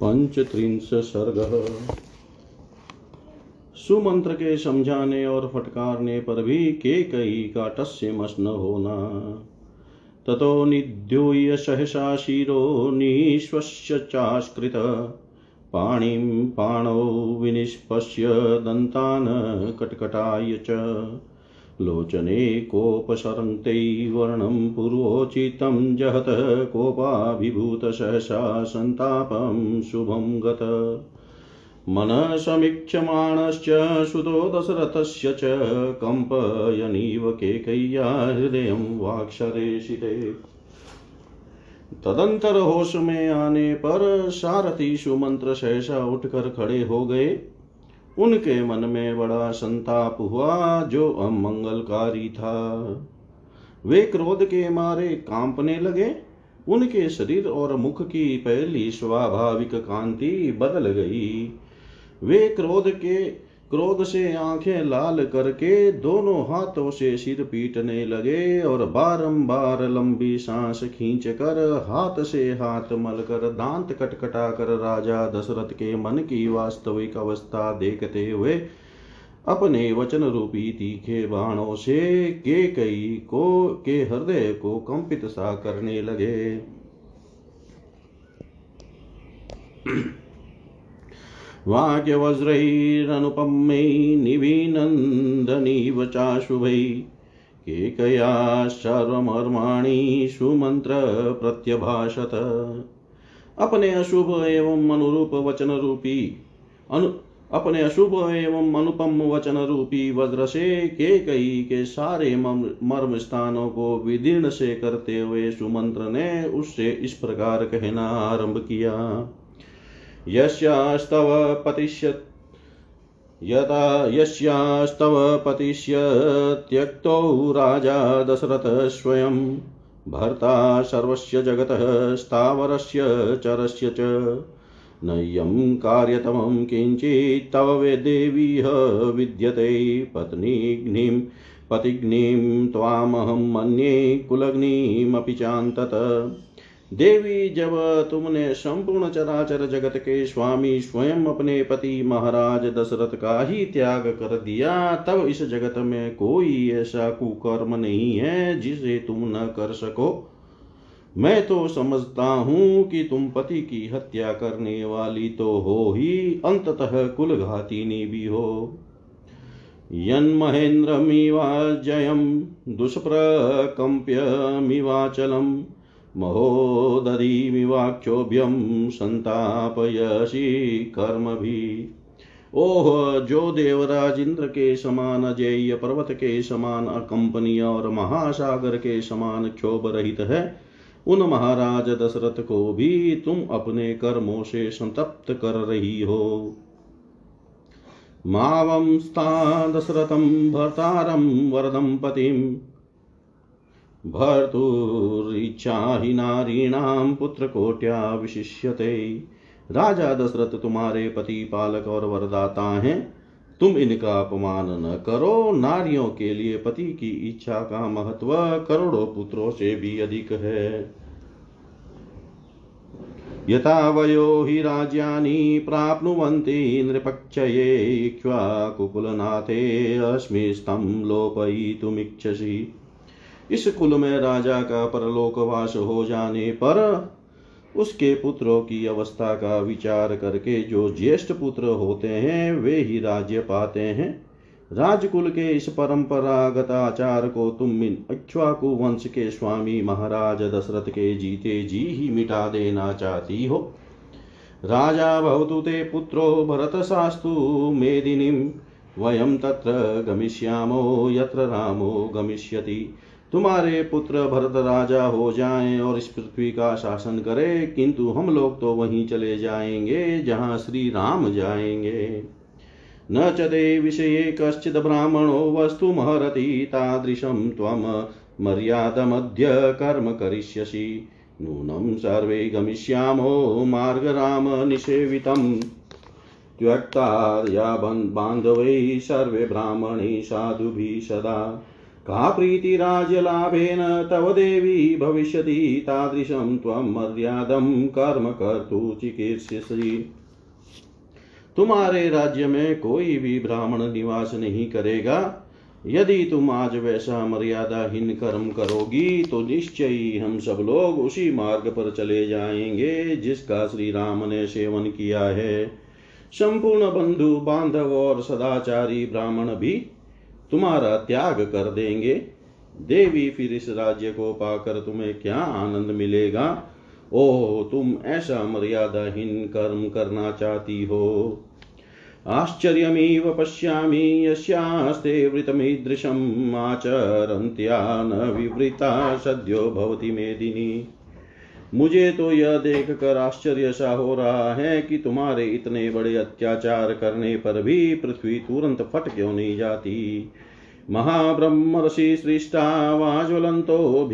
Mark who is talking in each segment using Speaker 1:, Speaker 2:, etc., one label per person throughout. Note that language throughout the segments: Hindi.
Speaker 1: पंचत्रिंश सर्ग सुमंत्र के समझाने और फटकारने पर भी के कई का टस्य मश्न होना ततो निद्योय सहसा शिरो निश्वस्य चास्कृत पाणिं, पाणौ विनिष्पश्य दन्तान् कटकटाय च। लोचने कोपसरन्ते वर्णं पूर्वोचितं जहत कोपाभिभूत सहसा सन्तापं शुभं गत। मनः समीक्षमाणश्च सुतो दशरथस्य च कम्पयनीव केकय्या हृदयं वाक्षरेशिते तदंतर होश में आने पर सारथी सुमंत्र सहसा उठकर खड़े हो गए। उनके मन में बड़ा संताप हुआ जो अमंगलकारी था। वे क्रोध के मारे कांपने लगे। उनके शरीर और मुख की पहली स्वाभाविक कांति बदल गई। वे क्रोध के क्रोध से आँखें लाल करके दोनों हाथों से सिर पीटने लगे और बारंबार लंबी सांस खींच कर हाथ से हाथ मलकर दांत कटकटा कर राजा दशरथ के मन की वास्तविक अवस्था देखते हुए अपने वचन रूपी तीखे बाणों से के कई को, के हृदय को कंपित सा करने लगे। वाक्यवज्रैरनुपमै निविनन्दनीव चाशुभै केकया सर्वमर्माणि सुमन्त्र प्रत्यभाषत अपने अशुभ एवं अनुरूप वचन रूपी अनु अपने अशुभ एवं अनुपम वचन रूपी वज्र से के कई के सारे मर्म स्थानों को विदीर्ण से करते हुए सुमंत्र ने उससे इस प्रकार कहना आरंभ किया। यस्यास्तव पतिष्यत्। यथा यस्यास्तव पतिष्य त्यक्तौ राजा दशरथ स्वयं भर्ता सर्वस्य जगतः, स्थावरस्य चरस्य च। नय्यं कार्यतमं किञ्चित्, तव वे देवीह विद्यते। पत्नीग्निं, पतिग्निं त्वामहं मन्ये, कुलग्निमपि चान्तत। देवी जब तुमने संपूर्ण चराचर जगत के स्वामी स्वयं अपने पति महाराज दशरथ का ही त्याग कर दिया, तब इस जगत में कोई ऐसा कुकर्म नहीं है जिसे तुम न कर सको। मैं तो समझता हूँ कि तुम पति की हत्या करने वाली तो हो ही, अंततः कुलघातिनी भी हो। यन्महेन्द्रमिवाजयं दुष्प्रकम्प्यमिवाचलम्। महोदधिमिवाक्षोभ्यं संतापयसी कर्म भी ओह, जो देवराज इंद्र के समान, अजेय पर्वत के समान, अकंपनीय और महासागर के समान क्षोभ रहित है, उन महाराज दशरथ को भी तुम अपने कर्मों से संतप्त कर रही हो। मावं स्था दशरथं भर्तारं वरदं पतिम् भर्तुरिच्छाहि नारीणां पुत्रकोट्या विशिष्यते। राजा दशरथ तुम्हारे पति, पालक और वरदाता हैं। तुम इनका अपमान न करो। नारियों के लिए पति की इच्छा का महत्व करोड़ों पुत्रों से भी अधिक है। यथा वयो हि राज्यानि प्राप्नुवन्ति नृपक्षये इक्ष्वाकुकुलनाथे अस्मिस्तं लोपयितुमिच्छसि। इस कुल में राजा का परलोकवास हो जाने पर उसके पुत्रों की अवस्था का विचार करके जो ज्येष्ठ पुत्र होते हैं, वे ही राज्य पाते हैं। राजकुल के इस परंपरागत आचार को तुम इक्ष्वाकु वंश के स्वामी महाराज दशरथ के जीते जी ही मिटा देना चाहती हो। राजा भवतु ते पुत्रो भरत शास्तु मेदिनीं, वयं तत्र गमिष्यामो, यत्र रामो गमिष्यति। तुम्हारे पुत्र भरत राजा हो जाएँ और इस पृथ्वी का शासन करें, किंतु हम लोग तो वहीं चले जाएँगे, जहाँ श्री राम जाएँगे। न च ते विषये ब्राह्मणो वस्तु महरति तादृशं त्वं मर्यादमद्य कर्म करिष्यसि। नूनं सर्वे गमिष्यामो मार्गरामनिषेवितम् त्यक्ता या बान्धवैः सर्वे ब्राह्मणैः साधुभिः सदा का प्रीतिराज्यलाभेन तव देवी भविष्यति तादृशं त्वं मर्यादं कर्म कर्तु चिकीर्ष्यसि। तुम्हारे राज्य में कोई भी ब्राह्मण निवास नहीं करेगा। यदि तुम आज वैसा मर्यादाहीन कर्म करोगी तो निश्चय ही हम सब लोग उसी मार्ग पर चले जाएँगे, जिसका श्री राम ने सेवन किया है। संपूर्ण बंधु, बांधव और सदाचारी ब्राह्मण भी तुम्हारा त्याग कर देंगे। देवी फिर इस राज्य को पाकर तुम्हें क्या आनंद मिलेगा? ओ तुम ऐसा मर्यादाहीन कर्म करना चाहती हो। आश्चर्यमिव पश्यामि यस्यास्ते वृतमीदृशम् आचरन्त्या न विवृता सद्यो भवति मेदिनी मुझे तो यह देख कर आश्चर्य सा हो रहा है कि तुम्हारे इतने बड़े अत्याचार करने पर भी पृथ्वी तुरंत फट क्यों नहीं जाती? महाब्रह्म ऋषि सृष्टा वाज्वलन्तो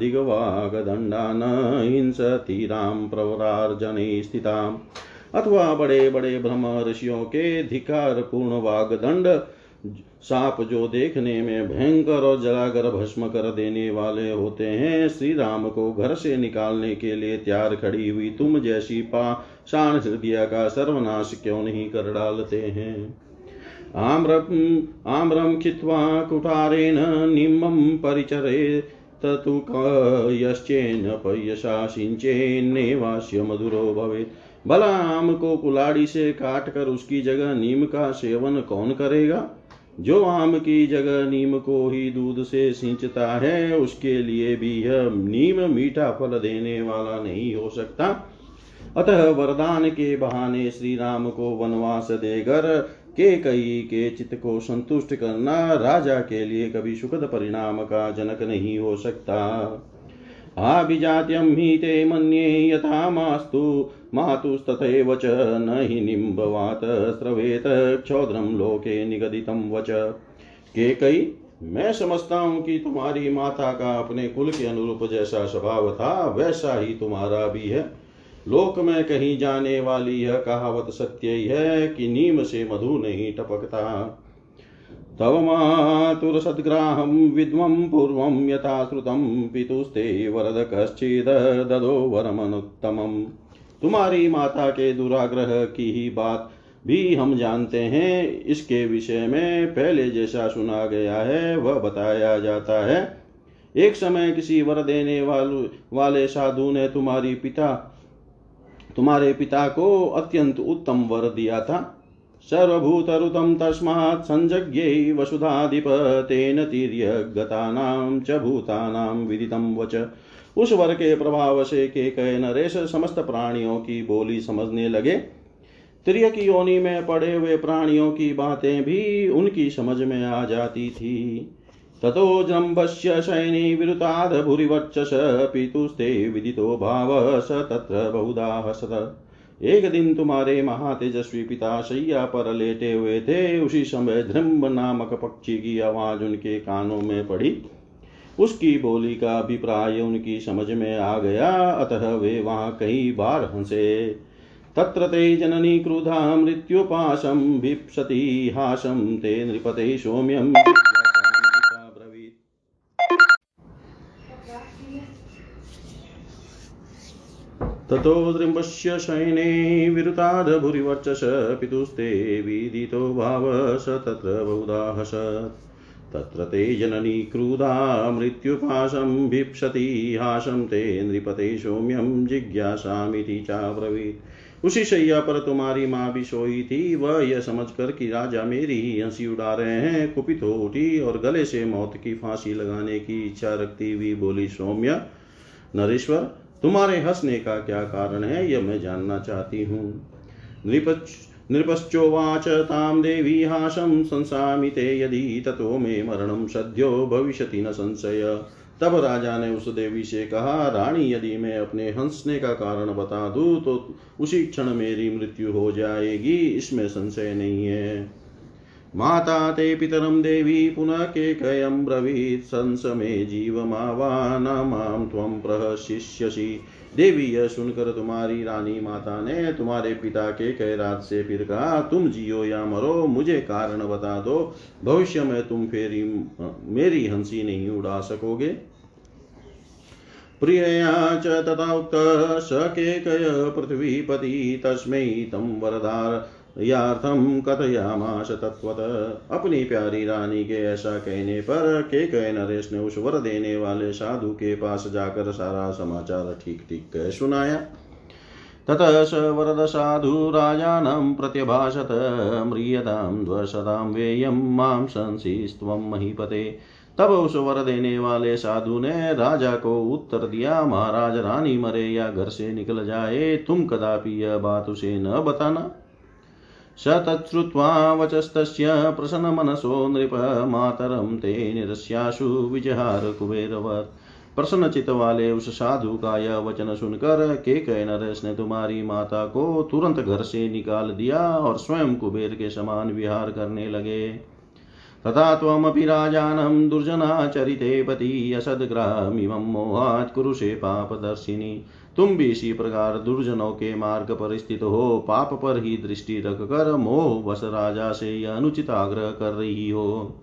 Speaker 1: दिग्वागदण्डा न हिंसति राम प्रवरार्जने स्थिताम्। अथवा बड़े बड़े ब्रह्म ऋषियों के धिकार पूर्ण वागदंड साप जो देखने में भयंकर और जलागर भस्म कर देने वाले होते हैं श्री राम को घर से निकालने के लिए तैयार खड़ी हुई तुम जैसी पाषाण हृदय का सर्वनाश क्यों नहीं कर डालते हैं? आम्रम आम्रम खित्वा कुठारेण निम्बम परिचरे ततु यश्चेन पयसा सिंचेन्नेवास्य मधुरो भवेत्। भला आम को कुलाड़ी से काट कर उसकी जगह नीम का सेवन कौन करेगा? जो आम की जगह नीम को ही दूध से सिंचता है, उसके लिए भी यह नीम मीठा फल देने वाला नहीं हो सकता। अतः वरदान के बहाने श्री राम को वनवास देकर के कई के चित्त को संतुष्ट करना राजा के लिए कभी सुखद परिणाम का जनक नहीं हो सकता। आभिजात्यं हि ते मन्ये यथा मास्तु। मातुस्तथैव च न हि निम्बवात स्रवेत क्षौद्रं लोके निगदितं वच। के कई, मैं समझता हूँ कि तुम्हारी माता का अपने कुल के अनुरूप जैसा स्वभाव था, वैसा ही तुम्हारा भी है। लोक में कहीं जाने वाली यह कहावत सत्य ही है कि नीम से मधु नहीं टपकता। तव मातुरसद्ग्राहं विद्वं पूर्वं यथा श्रुतं पितुस्ते वरद कश्चिद ददो वरमनुत्तमम्। तुम्हारी माता के दुराग्रह की ही बात भी हम जानते हैं। इसके विषय में पहले जैसा सुना गया है, वह बताया जाता है। एक समय किसी वर देने वाले वाले साधु ने तुम्हारी पिता, तुम्हारे पिता को अत्यंत उत्तम वर दिया था। सर्वभूतरुतं तस्मात् संजज्ञै वसुधाधिपतेन तिर्यगतानां च भूतानां विदितं वच। उस वर के प्रभाव से के कह नरेश समस्त प्राणियों की बोली समझने लगे। त्रिय की योनि में पड़े हुए प्राणियों की बातें भी उनकी समझ में आ जाती थी। ततो जम्बस्य शयनी विरुताद भूरिवर्चस पितुस्ते विदितो भाव स तत्र बहुधा हसत। एक दिन तुम्हारे महातेजस्वी पिता शैया पर लेटे हुए थे। उसी समय ध्रम्ब नामक पक्षी की आवाज़ उनके कानों में पड़ी। उसकी बोली का अभिप्राय उनकी समझ में आ गया। अतः वे वहाँ कई बार हंसे। तत्र ते जननी क्रुधा मृत्युपाशं, भिप्सति हासं ते नृपते सौम्यं ततो दृम्बस्य शयने विरुतादभुरिवर्चस पितुस्ते विदितो भाव स तत्र बहुदाहसत् तत्र ते जननी क्रुधा, मृत्युपाशं भिप्सति हासं ते नृपते सौम्यं जिज्ञासामिति चाब्रवीत्। उसी शैया पर तुम्हारी माँ भी सोई थी, वह यह समझ कर कि राजा मेरी ही हँसी उड़ा रहे हैं, कुपित हो उठी और गले से मौत की फांसी लगाने की इच्छा रखती हुई बोली, सौम्य, नरेश्वर तुम्हारे हंसने का क्या कारण है, यह मैं जानना चाहती हूँ। नृपश्चोवाच तां देवी हासं संसामि ते यदि ततो मे मरणं सद्यो भविष्यति न संशय। तब राजा ने उस देवी से कहा, रानी, यदि मैं अपने हंसने का कारण बता दूँ तो उसी क्षण मेरी मृत्यु हो जाएगी, इसमें संशय नहीं है। माता ते पितरं देवी पुनः केकयं ब्रवीत् संस मे न माँ त्वं देवी यह सुनकर तुम्हारी रानी माता ने तुम्हारे पिता के कह रात से फिर कहा, तुम जियो या मरो, मुझे कारण बता दो। भविष्य में तुम फेरी, मेरी हँसी नहीं उड़ा सकोगे। प्रियया च तथा उक्तः स केकय पृथ्वीपति तस्मै तं वरदार। यार्थम कथयामाश तत्वत अपनी प्यारी रानी के ऐसा कहने पर के कह नरेश ने उस वर देने वाले साधु के पास जाकर सारा समाचार ठीक ठीक कह सुनाया। ततः स वरद साधु राजानं प्रत्यभाषत, म्रियतां द्वशतां वेयं माँ संसिस्त्वं महीपते। तब उस वर देने वाले साधु ने राजा को उत्तर दिया, महाराज, रानी मरे या घर से निकल जाए, तुम कदापि यह बात उसे न बताना। स तच्छ्रुत्वा वचस्तस्य प्रसन्नमनसो नृप मातरं ते निरस्याशु विजहार कुबेरवत्। प्रसन्नचित वाले उस साधु का यह वचन सुनकर के नरेश ने तुम्हारी माता को तुरंत घर से निकाल दिया और स्वयं कुबेर के समान विहार करने लगे। तथा त्वमपि राजानं दुर्जनाचरिते पति असद्ग्रामिमं मोहात् कुरुषे पापदर्शिनी। तुम भी इसी प्रकार दुर्जनों के मार्ग पर स्थित हो। पाप पर ही दृष्टि रखकर मोह वश राजा से यह अनुचित आग्रह कर रही हो।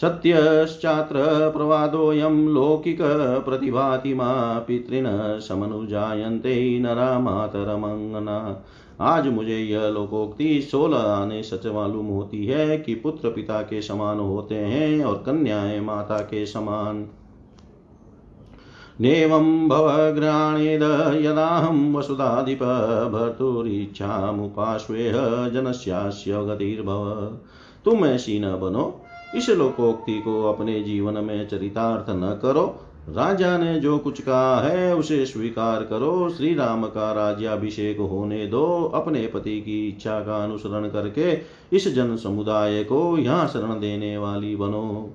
Speaker 1: सत्यश्चात्र प्रवादोऽयं लौकिक प्रतिभाति मा पितृन समनुजायन्ते नरा मातरमंगना आज मुझे यह लोकोक्ति सोलह आने सच मालूम होती है कि पुत्र पिता के समान होते हैं और कन्याएँ माता के समान। नेवं भवघ्राणेद यदाहं वसुधाधिप भर्तुरीच्छामुपाश्वेह जनस्यास्य गतिर्भव। तुम ऐसी न बनो, इस लोकोक्ति को अपने जीवन में चरितार्थ न करो। राजा ने जो कुछ कहा है, उसे स्वीकार करो। श्री राम का राज्याभिषेक होने दो। अपने पति की इच्छा का अनुसरण करके इस जन समुदाय को यहाँ शरण देने वाली बनो।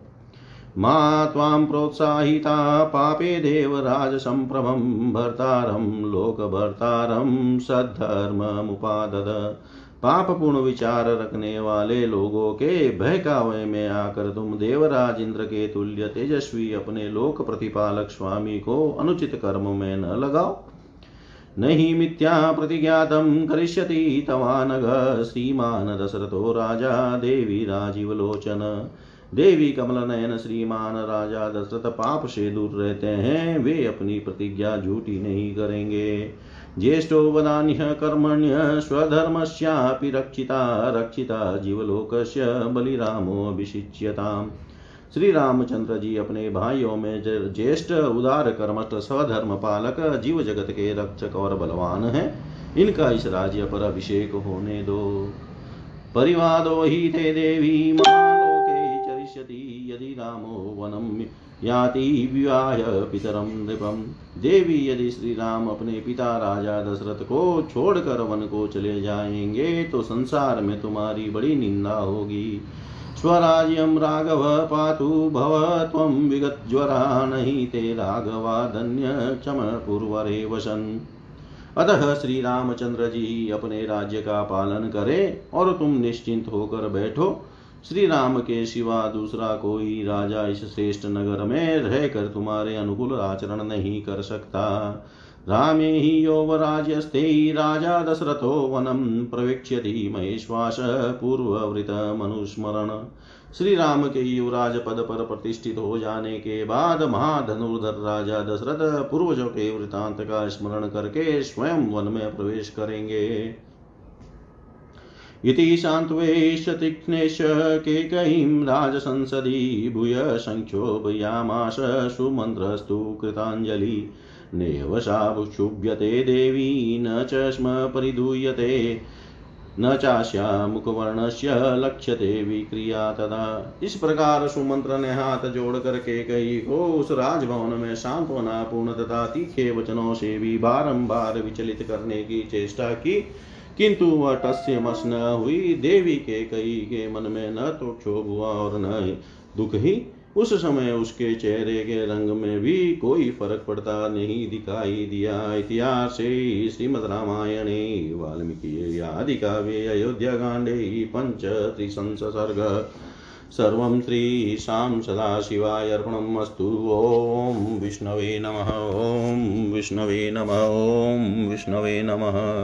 Speaker 1: मा त्वां प्रोत्साहिता पापे देवराजसम्प्रभं भर्तारं लोकभर्तारं सद्धर्ममुपादद। पाप पूर्ण विचार रखने वाले लोगों के बहकावे में आकर तुम देवराज इंद्र के तुल्य तेजस्वी अपने लोक प्रतिपालक स्वामी को अनुचित कर्म में न लगाओ। नहीं मिथ्या प्रतिज्ञातं करिष्यति तवानघ श्रीमान् दशरथो राजा, देवी राजीवलोचन देवी कमल नयन श्रीमान राजा दशरथ पाप से दूर रहते हैं, वे अपनी प्रतिज्ञा झूठी नहीं करेंगे। ज्येष्ठो वदान्य कर्मण्य, स्वधर्मस्यापि रक्षिता रक्षिता जीवलोकस्य बलिरामो अभिषिच्यताम्। श्री रामचंद्र जी अपने भाइयों में ज्येष्ठ उदार कर्मठ, स्वधर्म पालक जीव जगत के रक्षक और बलवान हैं। इनका इस राज्य पर अभिषेक होने दो। परिवादो ही थे देवी भविष्यति यदि रामो वनम याति विवाह पितरम नृपम। देवी यदि श्री राम अपने पिता राजा दशरथ को छोड़कर वन को चले जाएँगे तो संसार में तुम्हारी बड़ी निंदा होगी। स्वराज्यम राघव पातु भव, त्वं विगतज्वरा नहीं ते राघवा धन्य क्षम पूर्वरे वसन अतः श्री रामचंद्र जी अपने राज्य का पालन करें और तुम निश्चिंत होकर बैठो। श्री राम के सिवा दूसरा कोई राजा इस श्रेष्ठ नगर में रह कर तुम्हारे अनुकूल आचरण नहीं कर सकता। रामे हि यौवराज्यस्ते राजा दशरथो वनम प्रवेक्ष्यति महेश्वास पूर्ववृत मनुस्मरण। श्री राम के युवराज पद पर प्रतिष्ठित हो जाने के बाद महाधनुर्धर राजा दशरथ पूर्वजों के वृतांत का स्मरण करके स्वयं वन में प्रवेश करेंगे। इति सान्त्वेश तीक्ष्णेश केकयीं राजसंसदि भूय सङ्क्षोभयामाश सुमन्त्रस्तु कृताञ्जलि। नैव सा क्षुभ्यते देवी, न च स्म परिधूयते न चास्या मुखवर्णस्य लक्ष्यते विक्रिया तदा। इस प्रकार सुमंत्र ने हाथ जोड़ कर के कई को उस राजभवन में सांत्वना पूर्ण तथा तीखे वचनों से भी बारंबार विचलित करने की चेष्टा की। किंतु वह टस्य मस न हुई। देवी के कई के मन में न तो क्षोभ हुआ और न दुख ही। उस समय उसके चेहरे के रंग में भी कोई फ़र्क पड़ता नहीं दिखाई दिया। इतिहास श्रीमद रामायणे, वाल्मीकि आदि काव्ये अयोध्याकाण्डे पञ्चत्रिशंसर्ग सर्वं श्रीशां सदाशिवाय अर्पणम् अस्तु। ॐ विष्णवे नमः। ॐ विष्णवे नमः। ॐ विष्णवे नमः।